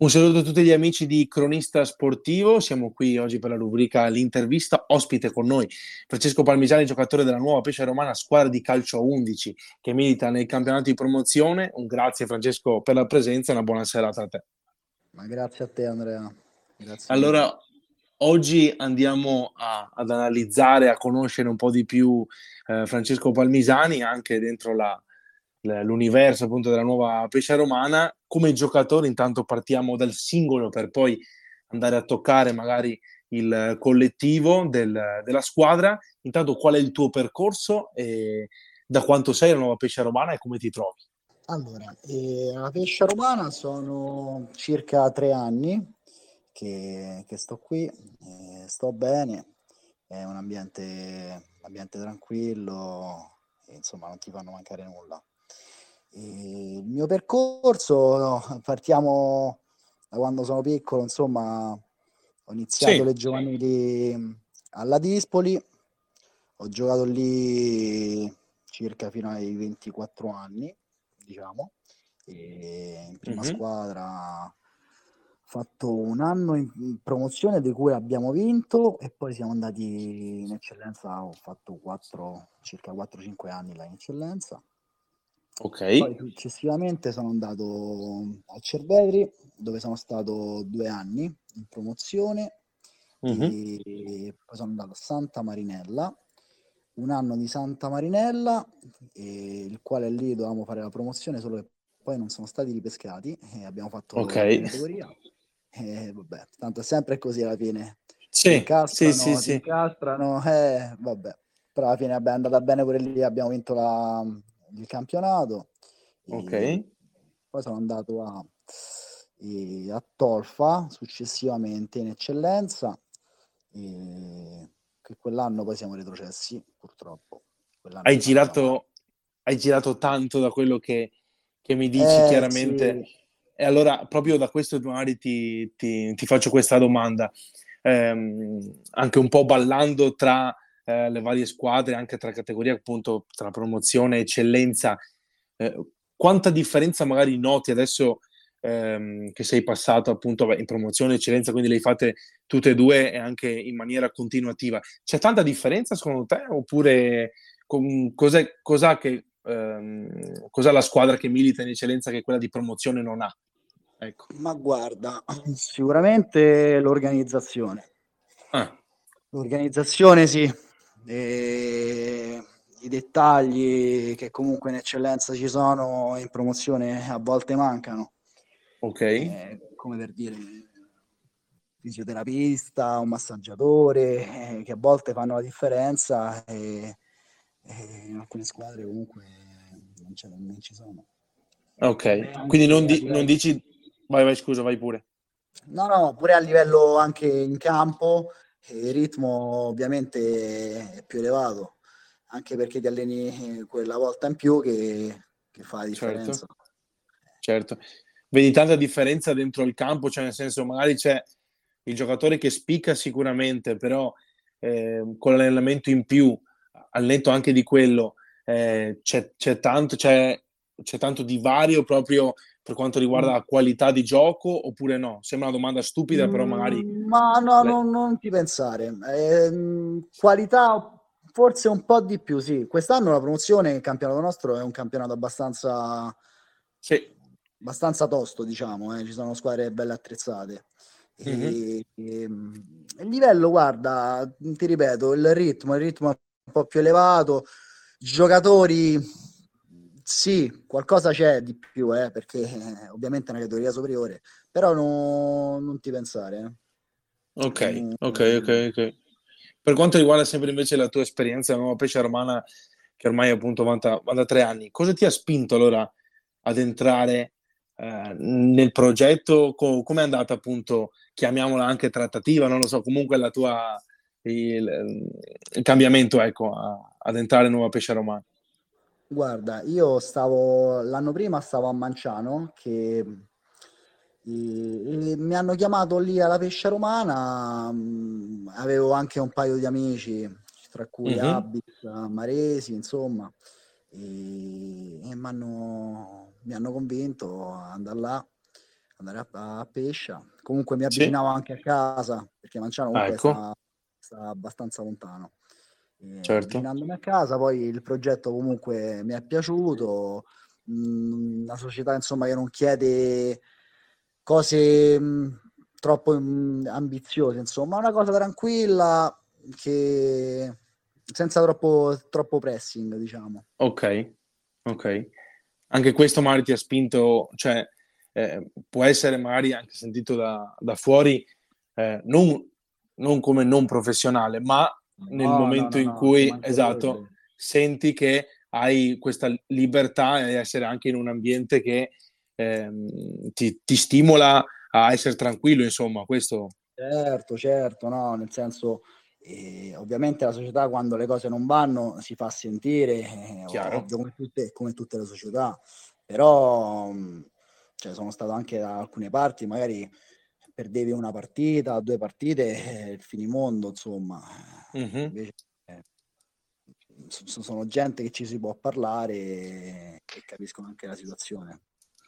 Un saluto a tutti gli amici di Cronista Sportivo, siamo qui oggi per la rubrica L'intervista, ospite con noi Francesco Palmigiani, giocatore della nuova Pesce Romana, squadra di calcio a 11 che milita nei campionati di promozione. Un grazie Francesco per la presenza e una buona serata a te. Ma grazie a te Andrea. Grazie allora, oggi andiamo a, ad analizzare, a conoscere un po' di più eh, Francesco Palmisani anche dentro la, l'universo appunto della nuova Pesce Romana. Come giocatore intanto partiamo dal singolo per poi andare a toccare magari il collettivo del, della squadra. Intanto qual è il tuo percorso e da quanto sei la nuova Pesce Romana e come ti trovi? Allora, eh, la Pesce Romana sono circa tre anni che, che sto qui, eh, sto bene, è un ambiente, ambiente tranquillo, insomma non ti fanno mancare nulla. Il mio percorso, no, partiamo da quando sono piccolo, insomma, ho iniziato sì. le giovanili alla Dispoli, ho giocato lì circa fino ai 24 anni, diciamo, e in prima mm-hmm. squadra ho fatto un anno in promozione di cui abbiamo vinto e poi siamo andati in eccellenza, ho fatto 4, circa 4-5 anni là in eccellenza Ok. Poi successivamente sono andato a Cervetri, dove sono stato due anni in promozione, mm-hmm. e poi sono andato a Santa Marinella, un anno di Santa Marinella, il quale lì dovevamo fare la promozione, solo che poi non sono stati ripescati e abbiamo fatto okay. la categoria. E vabbè, tanto è sempre così alla fine. Sì, incastrano, sì, sì, sì. incastrano, eh, vabbè. Però alla fine è andata bene pure lì, abbiamo vinto la, il campionato. Ok. Poi sono andato a, a Tolfa successivamente in eccellenza. E che quell'anno poi siamo retrocessi, purtroppo. Hai girato, hai girato tanto da quello che, che mi dici eh, chiaramente. Sì. E allora, proprio da questo magari ti, ti, ti faccio questa domanda, ehm, anche un po' ballando tra eh, le varie squadre, anche tra categorie, appunto, tra promozione e eccellenza, eh, quanta differenza magari noti adesso ehm, che sei passato appunto in promozione e eccellenza, quindi le hai fatte tutte e due e anche in maniera continuativa. C'è tanta differenza secondo te oppure com- cos'è, cos'ha, che, ehm, cos'ha la squadra che milita in eccellenza che quella di promozione non ha? Ecco. Ma guarda, sicuramente l'organizzazione. Ah. L'organizzazione sì, e i dettagli che comunque in eccellenza ci sono in promozione a volte mancano. Ok. Eh, come per dire fisioterapista, un massaggiatore, eh, che a volte fanno la differenza e, e in alcune squadre comunque non, non ci sono. Ok, quindi non, di, non dici... Vai, vai, scusa, vai pure. No, no, pure a livello anche in campo il ritmo ovviamente è più elevato, anche perché ti alleni quella volta in più che, che fa la certo. differenza. Certo. certo. Vedi tanta differenza dentro il campo, cioè nel senso magari c'è il giocatore che spicca sicuramente, però eh, con l'allenamento in più, al netto anche di quello, eh, c'è, c'è, tanto, c'è, c'è tanto divario proprio per quanto riguarda la qualità di gioco oppure no? Sembra una domanda stupida, però magari... Mm, ma no, no non ti pensare. Eh, qualità forse un po' di più, sì. Quest'anno la promozione, il campionato nostro è un campionato abbastanza... Sì. Abbastanza tosto, diciamo, eh. ci sono squadre belle attrezzate. Mm-hmm. E, e, il livello, guarda, ti ripeto, il ritmo, il ritmo è un po' più elevato, giocatori sì, qualcosa c'è di più, eh, perché eh, ovviamente è una categoria superiore, però no, non ti pensare. Eh. Ok, mm. ok, ok, ok. Per quanto riguarda sempre invece la tua esperienza, la nuova pesce romana, che ormai appunto vanta, vanta tre anni, cosa ti ha spinto allora ad entrare eh, nel progetto? Co- Come è andata appunto, chiamiamola anche trattativa, non lo so, comunque la tua, il, il cambiamento ecco, a, ad entrare in nuova pesce romana? Guarda, io stavo l'anno prima stavo a Manciano che e, e mi hanno chiamato lì alla Pescia Romana, mh, mm, avevo anche un paio di amici, tra cui mm-hmm. Abis, Maresi, insomma, e, e mi hanno convinto ad andare là andare a, a Pescia. Comunque mi avvicinavo sì. anche a casa, perché Manciano comunque ecco. sta, sta, abbastanza lontano. E certo. Avvicinandomi a casa, poi il progetto comunque mi è piaciuto, mh, una società insomma che non chiede cose mh, troppo mh, ambiziose, insomma, una cosa tranquilla che senza troppo, troppo pressing, diciamo. Ok, ok. Anche questo magari ti ha spinto, cioè eh, può essere magari anche sentito da, da fuori, eh, non, non, come non professionale, ma nel no, momento no, no, in cui, esatto, senti che hai questa libertà di essere anche in un ambiente che ehm, ti, ti, stimola a essere tranquillo, insomma, questo. Certo, certo, no, nel senso, eh, ovviamente la società quando le cose non vanno si fa sentire, eh, ovvio, come, tutte, come tutte le società, però cioè, sono stato anche da alcune parti, magari perdevi una partita, due partite, eh, il finimondo, insomma. Mm-hmm. Invece, eh, sono gente che ci si può parlare e, e capiscono anche la situazione.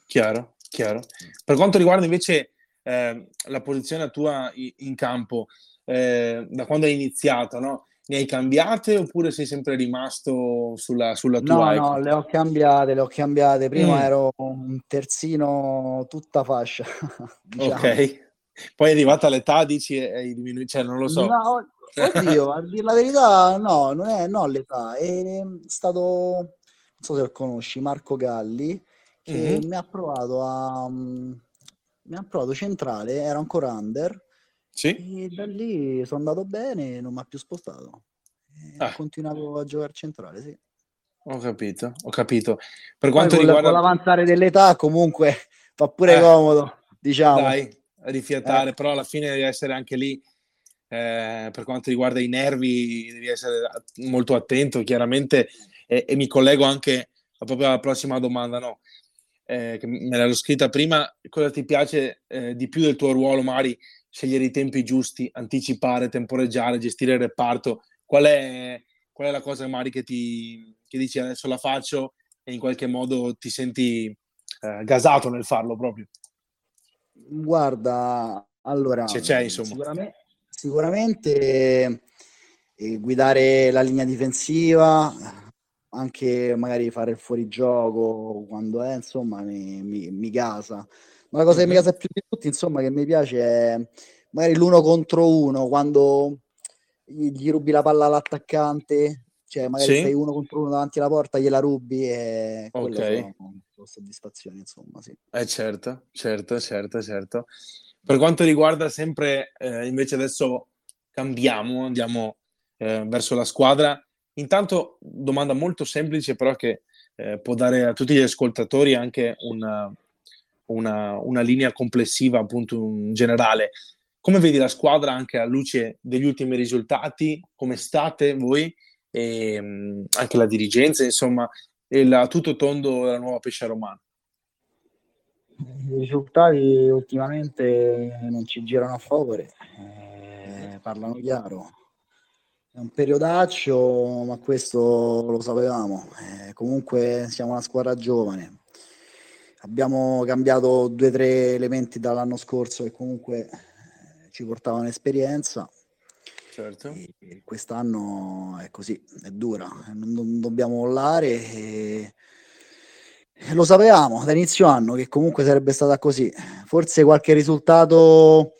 Chiaro, chiaro. Per quanto riguarda invece eh, la posizione tua in campo, eh, da quando hai iniziato, no? ne hai cambiate oppure sei sempre rimasto sulla, sulla tua? No, no, le ho cambiate, le ho cambiate. Prima mm. ero un terzino tutta fascia. diciamo. Ok. Poi è arrivata l'età, dici, hai diminuito, cioè non lo so. No, oddio, a dire la verità, no, non è no, l'età. È stato, non so se lo conosci, Marco Galli, che mm-hmm. mi ha provato a... mi ha provato centrale, era ancora under, sì. E da lì sono andato bene non mi ha più spostato. Ah. Ho continuato a giocare centrale, sì. Ho capito, ho capito. Per quanto Poi riguarda... L'avanzare dell'età comunque fa pure eh, comodo, diciamo. Dai, rifiatare, eh. però alla fine devi essere anche lì. Eh, per quanto riguarda i nervi, devi essere molto attento, chiaramente, e, e mi collego anche proprio alla prossima domanda, no? Eh, che me l'ero scritta prima, cosa ti piace eh, di più del tuo ruolo, magari scegliere i tempi giusti, anticipare, temporeggiare, gestire il reparto? Qual è, qual è la cosa magari che ti che dici adesso la faccio e in qualche modo ti senti eh, gasato nel farlo proprio? Guarda, allora, Se c'è, insomma. Sicuramente, sicuramente eh, guidare la linea difensiva, anche magari fare il fuorigioco quando è, insomma, mi, mi, mi gasa. Ma la cosa che mi casa più di tutti, insomma, che mi piace è magari l'uno contro uno, quando gli rubi la palla all'attaccante, cioè magari sì. sei uno contro uno davanti alla porta, gliela rubi e ok. sono soddisfazioni, insomma, sì. Eh certo, certo, certo, certo. Per quanto riguarda sempre, eh, invece adesso cambiamo, andiamo eh, verso la squadra. Intanto, domanda molto semplice, però che eh, può dare a tutti gli ascoltatori anche una, una, una linea complessiva, appunto, in generale. Come vedi la squadra anche a luce degli ultimi risultati? Come state voi? E um, anche la dirigenza, insomma, e il tutto tondo della nuova Pescia Romana. I risultati ultimamente non ci girano a favore, eh, parlano chiaro. È un periodaccio, ma questo lo sapevamo. Eh, comunque siamo una squadra giovane, abbiamo cambiato due o tre elementi dall'anno scorso che comunque eh, ci portavano esperienza. Certo. Quest'anno è così, è dura, non, dobbiamo mollare e lo sapevamo da inizio anno che comunque sarebbe stata così. Forse qualche risultato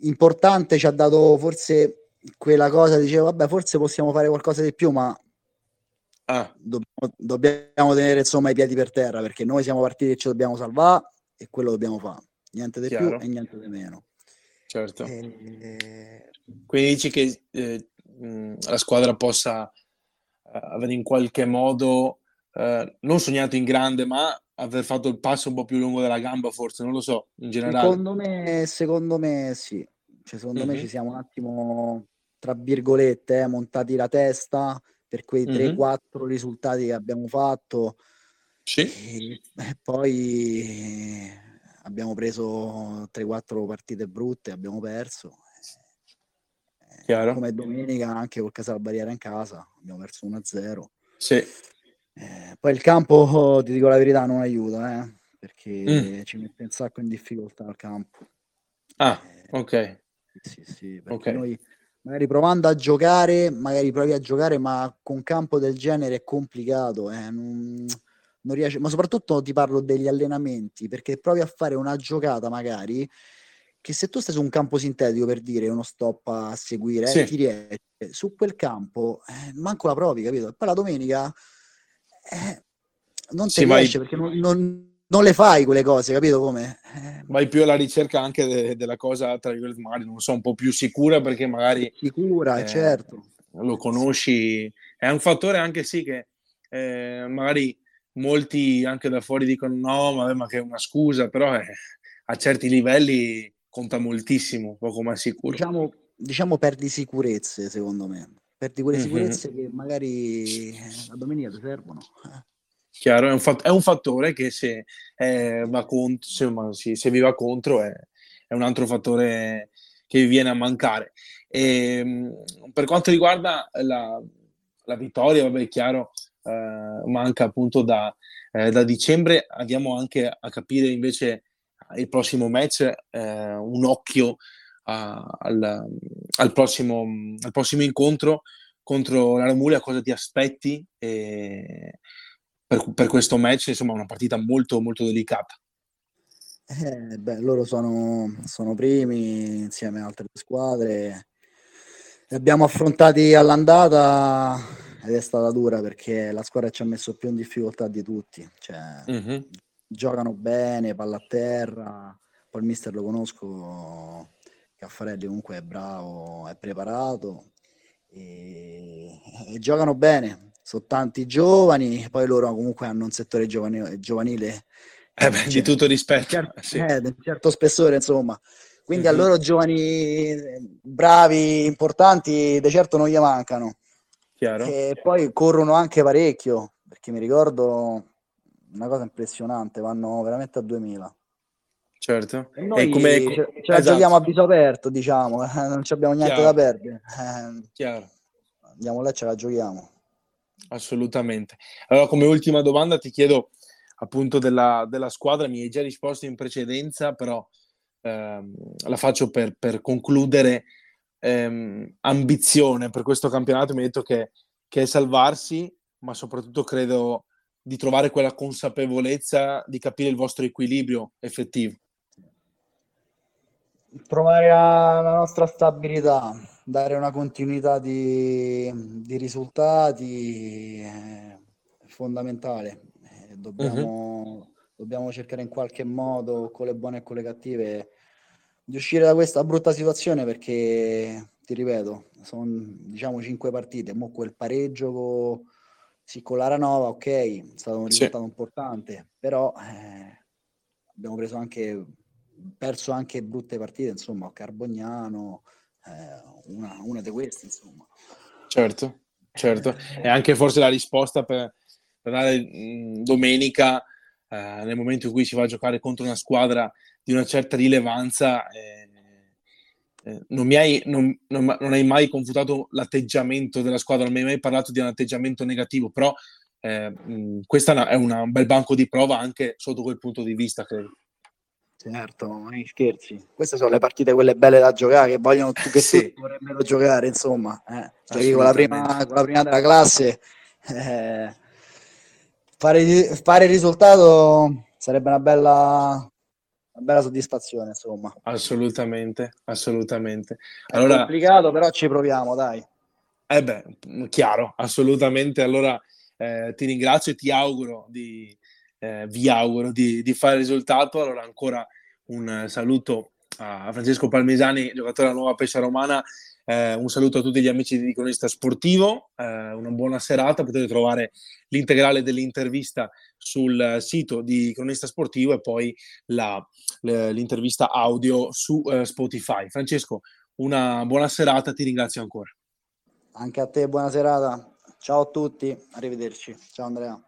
importante ci ha dato forse quella cosa, dicevo, vabbè, forse possiamo fare qualcosa di più, ma Ah. Dobbiamo, dobbiamo, tenere insomma i piedi per terra perché noi siamo partiti e ci dobbiamo salvare e quello dobbiamo fare, niente di più e niente di meno. Certo. E... Quindi dici che eh, la squadra possa eh, avere in qualche modo eh, non sognato in grande, ma aver fatto il passo un po' più lungo della gamba, forse, non lo so, in generale. Secondo me, secondo me sì. Cioè, secondo mm-hmm. me ci siamo un attimo, tra virgolette, eh, montati la testa per quei mm-hmm. 3-4 risultati che abbiamo fatto. Sì. E, e poi abbiamo preso 3-4 partite brutte, abbiamo perso. Chiaro. Come domenica anche col Casal Barriera in casa, abbiamo perso 1-0. Sì. Eh, poi il campo, ti dico la verità, non aiuta, eh? perché mm. ci mette un sacco in difficoltà al campo. Ah, eh, ok. Sì, sì, perché okay. noi magari provando a giocare, magari provi a giocare, ma con campo del genere è complicato, eh? non, non riesce, ma soprattutto ti parlo degli allenamenti, perché provi a fare una giocata magari che se tu stai su un campo sintetico per dire uno stop a seguire, eh, sì. ti riesce, su quel campo eh, manco la provi, capito? E poi la domenica eh, non ti sì, riesce vai... perché non, non, non, le fai quelle cose, capito come? Eh, vai più alla ricerca anche de- della cosa, tra virgolette, magari non so, un po' più sicura perché magari... Sicura, eh, certo. Lo conosci, è un fattore anche sì che eh, magari molti anche da fuori dicono no, ma, ma che è una scusa, però a certi livelli conta moltissimo, poco ma sicuro. Diciamo, diciamo perdi sicurezze, secondo me. Perdi quelle mm-hmm. sicurezze che magari a domenica ti servono. Chiaro, è un, fat- è un, fattore che se, eh, va contro, se, sì, se vi va contro è, è, un altro fattore che vi viene a mancare. E, ehm, per quanto riguarda la, la vittoria, vabbè, è chiaro, eh, manca appunto da, eh, da dicembre. Andiamo anche a capire invece il prossimo match, eh, un occhio a, al, al, prossimo, al, prossimo, incontro contro la Romulia, cosa ti aspetti eh, per, per, questo match? Insomma, una partita molto, molto delicata. Eh, beh, loro sono, sono primi insieme a altre squadre. Li abbiamo affrontati all'andata ed è stata dura perché la squadra ci ha messo più in difficoltà di tutti. Cioè, mm-hmm giocano bene, palla a terra, poi il mister lo conosco, Caffarelli comunque è bravo, è preparato e, e giocano bene, sono tanti giovani, poi loro comunque hanno un settore giovanile, giovanile eh beh, di tutto rispetto, certo, sì. eh, di un certo spessore insomma. Quindi mm-hmm. a loro giovani bravi, importanti, di certo non gli mancano. Chiaro. E poi corrono anche parecchio, perché mi ricordo una cosa impressionante, vanno veramente a 2000. Certo. E noi e come... ce, ce la esatto. giochiamo a viso aperto, diciamo, non abbiamo niente Chiaro. da perdere. Eh, Chiaro. Andiamo là ce la giochiamo. Assolutamente. Allora, come ultima domanda ti chiedo appunto della, della squadra, mi hai già risposto in precedenza, però ehm, la faccio per, per concludere. Ehm, ambizione per questo campionato, mi hai detto che, che è salvarsi, ma soprattutto credo di trovare quella consapevolezza di capire il vostro equilibrio effettivo? Trovare la, nostra stabilità, dare una continuità di, di risultati è fondamentale. Eh, dobbiamo, uh-huh. dobbiamo cercare in qualche modo, con le buone e con le cattive, di uscire da questa brutta situazione perché, ti ripeto, sono diciamo cinque partite, mo quel pareggio con sì, con l'Aranova, ok, è stato un risultato sì. importante, però eh, abbiamo preso anche, perso anche brutte partite, insomma, Carbognano, eh, una, una di queste, insomma. Certo, certo. E anche forse la risposta per, mh, domenica, eh, nel momento in cui si va a giocare contro una squadra di una certa rilevanza, eh, eh, non, mi hai, non, non, non, hai mai confutato l'atteggiamento della squadra, non mi hai mai parlato di un atteggiamento negativo, però eh, mh, questo è un bel banco di prova anche sotto quel punto di vista, credo. Certo, non scherzi. Queste sono le partite quelle belle da giocare, che vogliono che sì. tutti vorrebbero giocare, insomma. Eh. Giochi con la, prima, con la prima della classe. Eh, fare, fare il risultato sarebbe una bella, una bella soddisfazione, insomma. Assolutamente, assolutamente. Allora, è complicato, però ci proviamo, dai. Eh beh, chiaro, assolutamente. Allora eh, ti ringrazio e ti auguro di, eh, vi auguro di, di, fare il risultato. Allora ancora un saluto a Francesco Palmesani, giocatore della nuova Pescia Romana eh, un saluto a tutti gli amici di Cronista Sportivo, eh, una buona serata, potete trovare l'integrale dell'intervista sul sito di Cronista Sportivo e poi la, l'intervista audio su eh, Spotify. Francesco, una buona serata, ti ringrazio ancora. Anche a te, buona serata. Ciao a tutti, arrivederci. Ciao Andrea.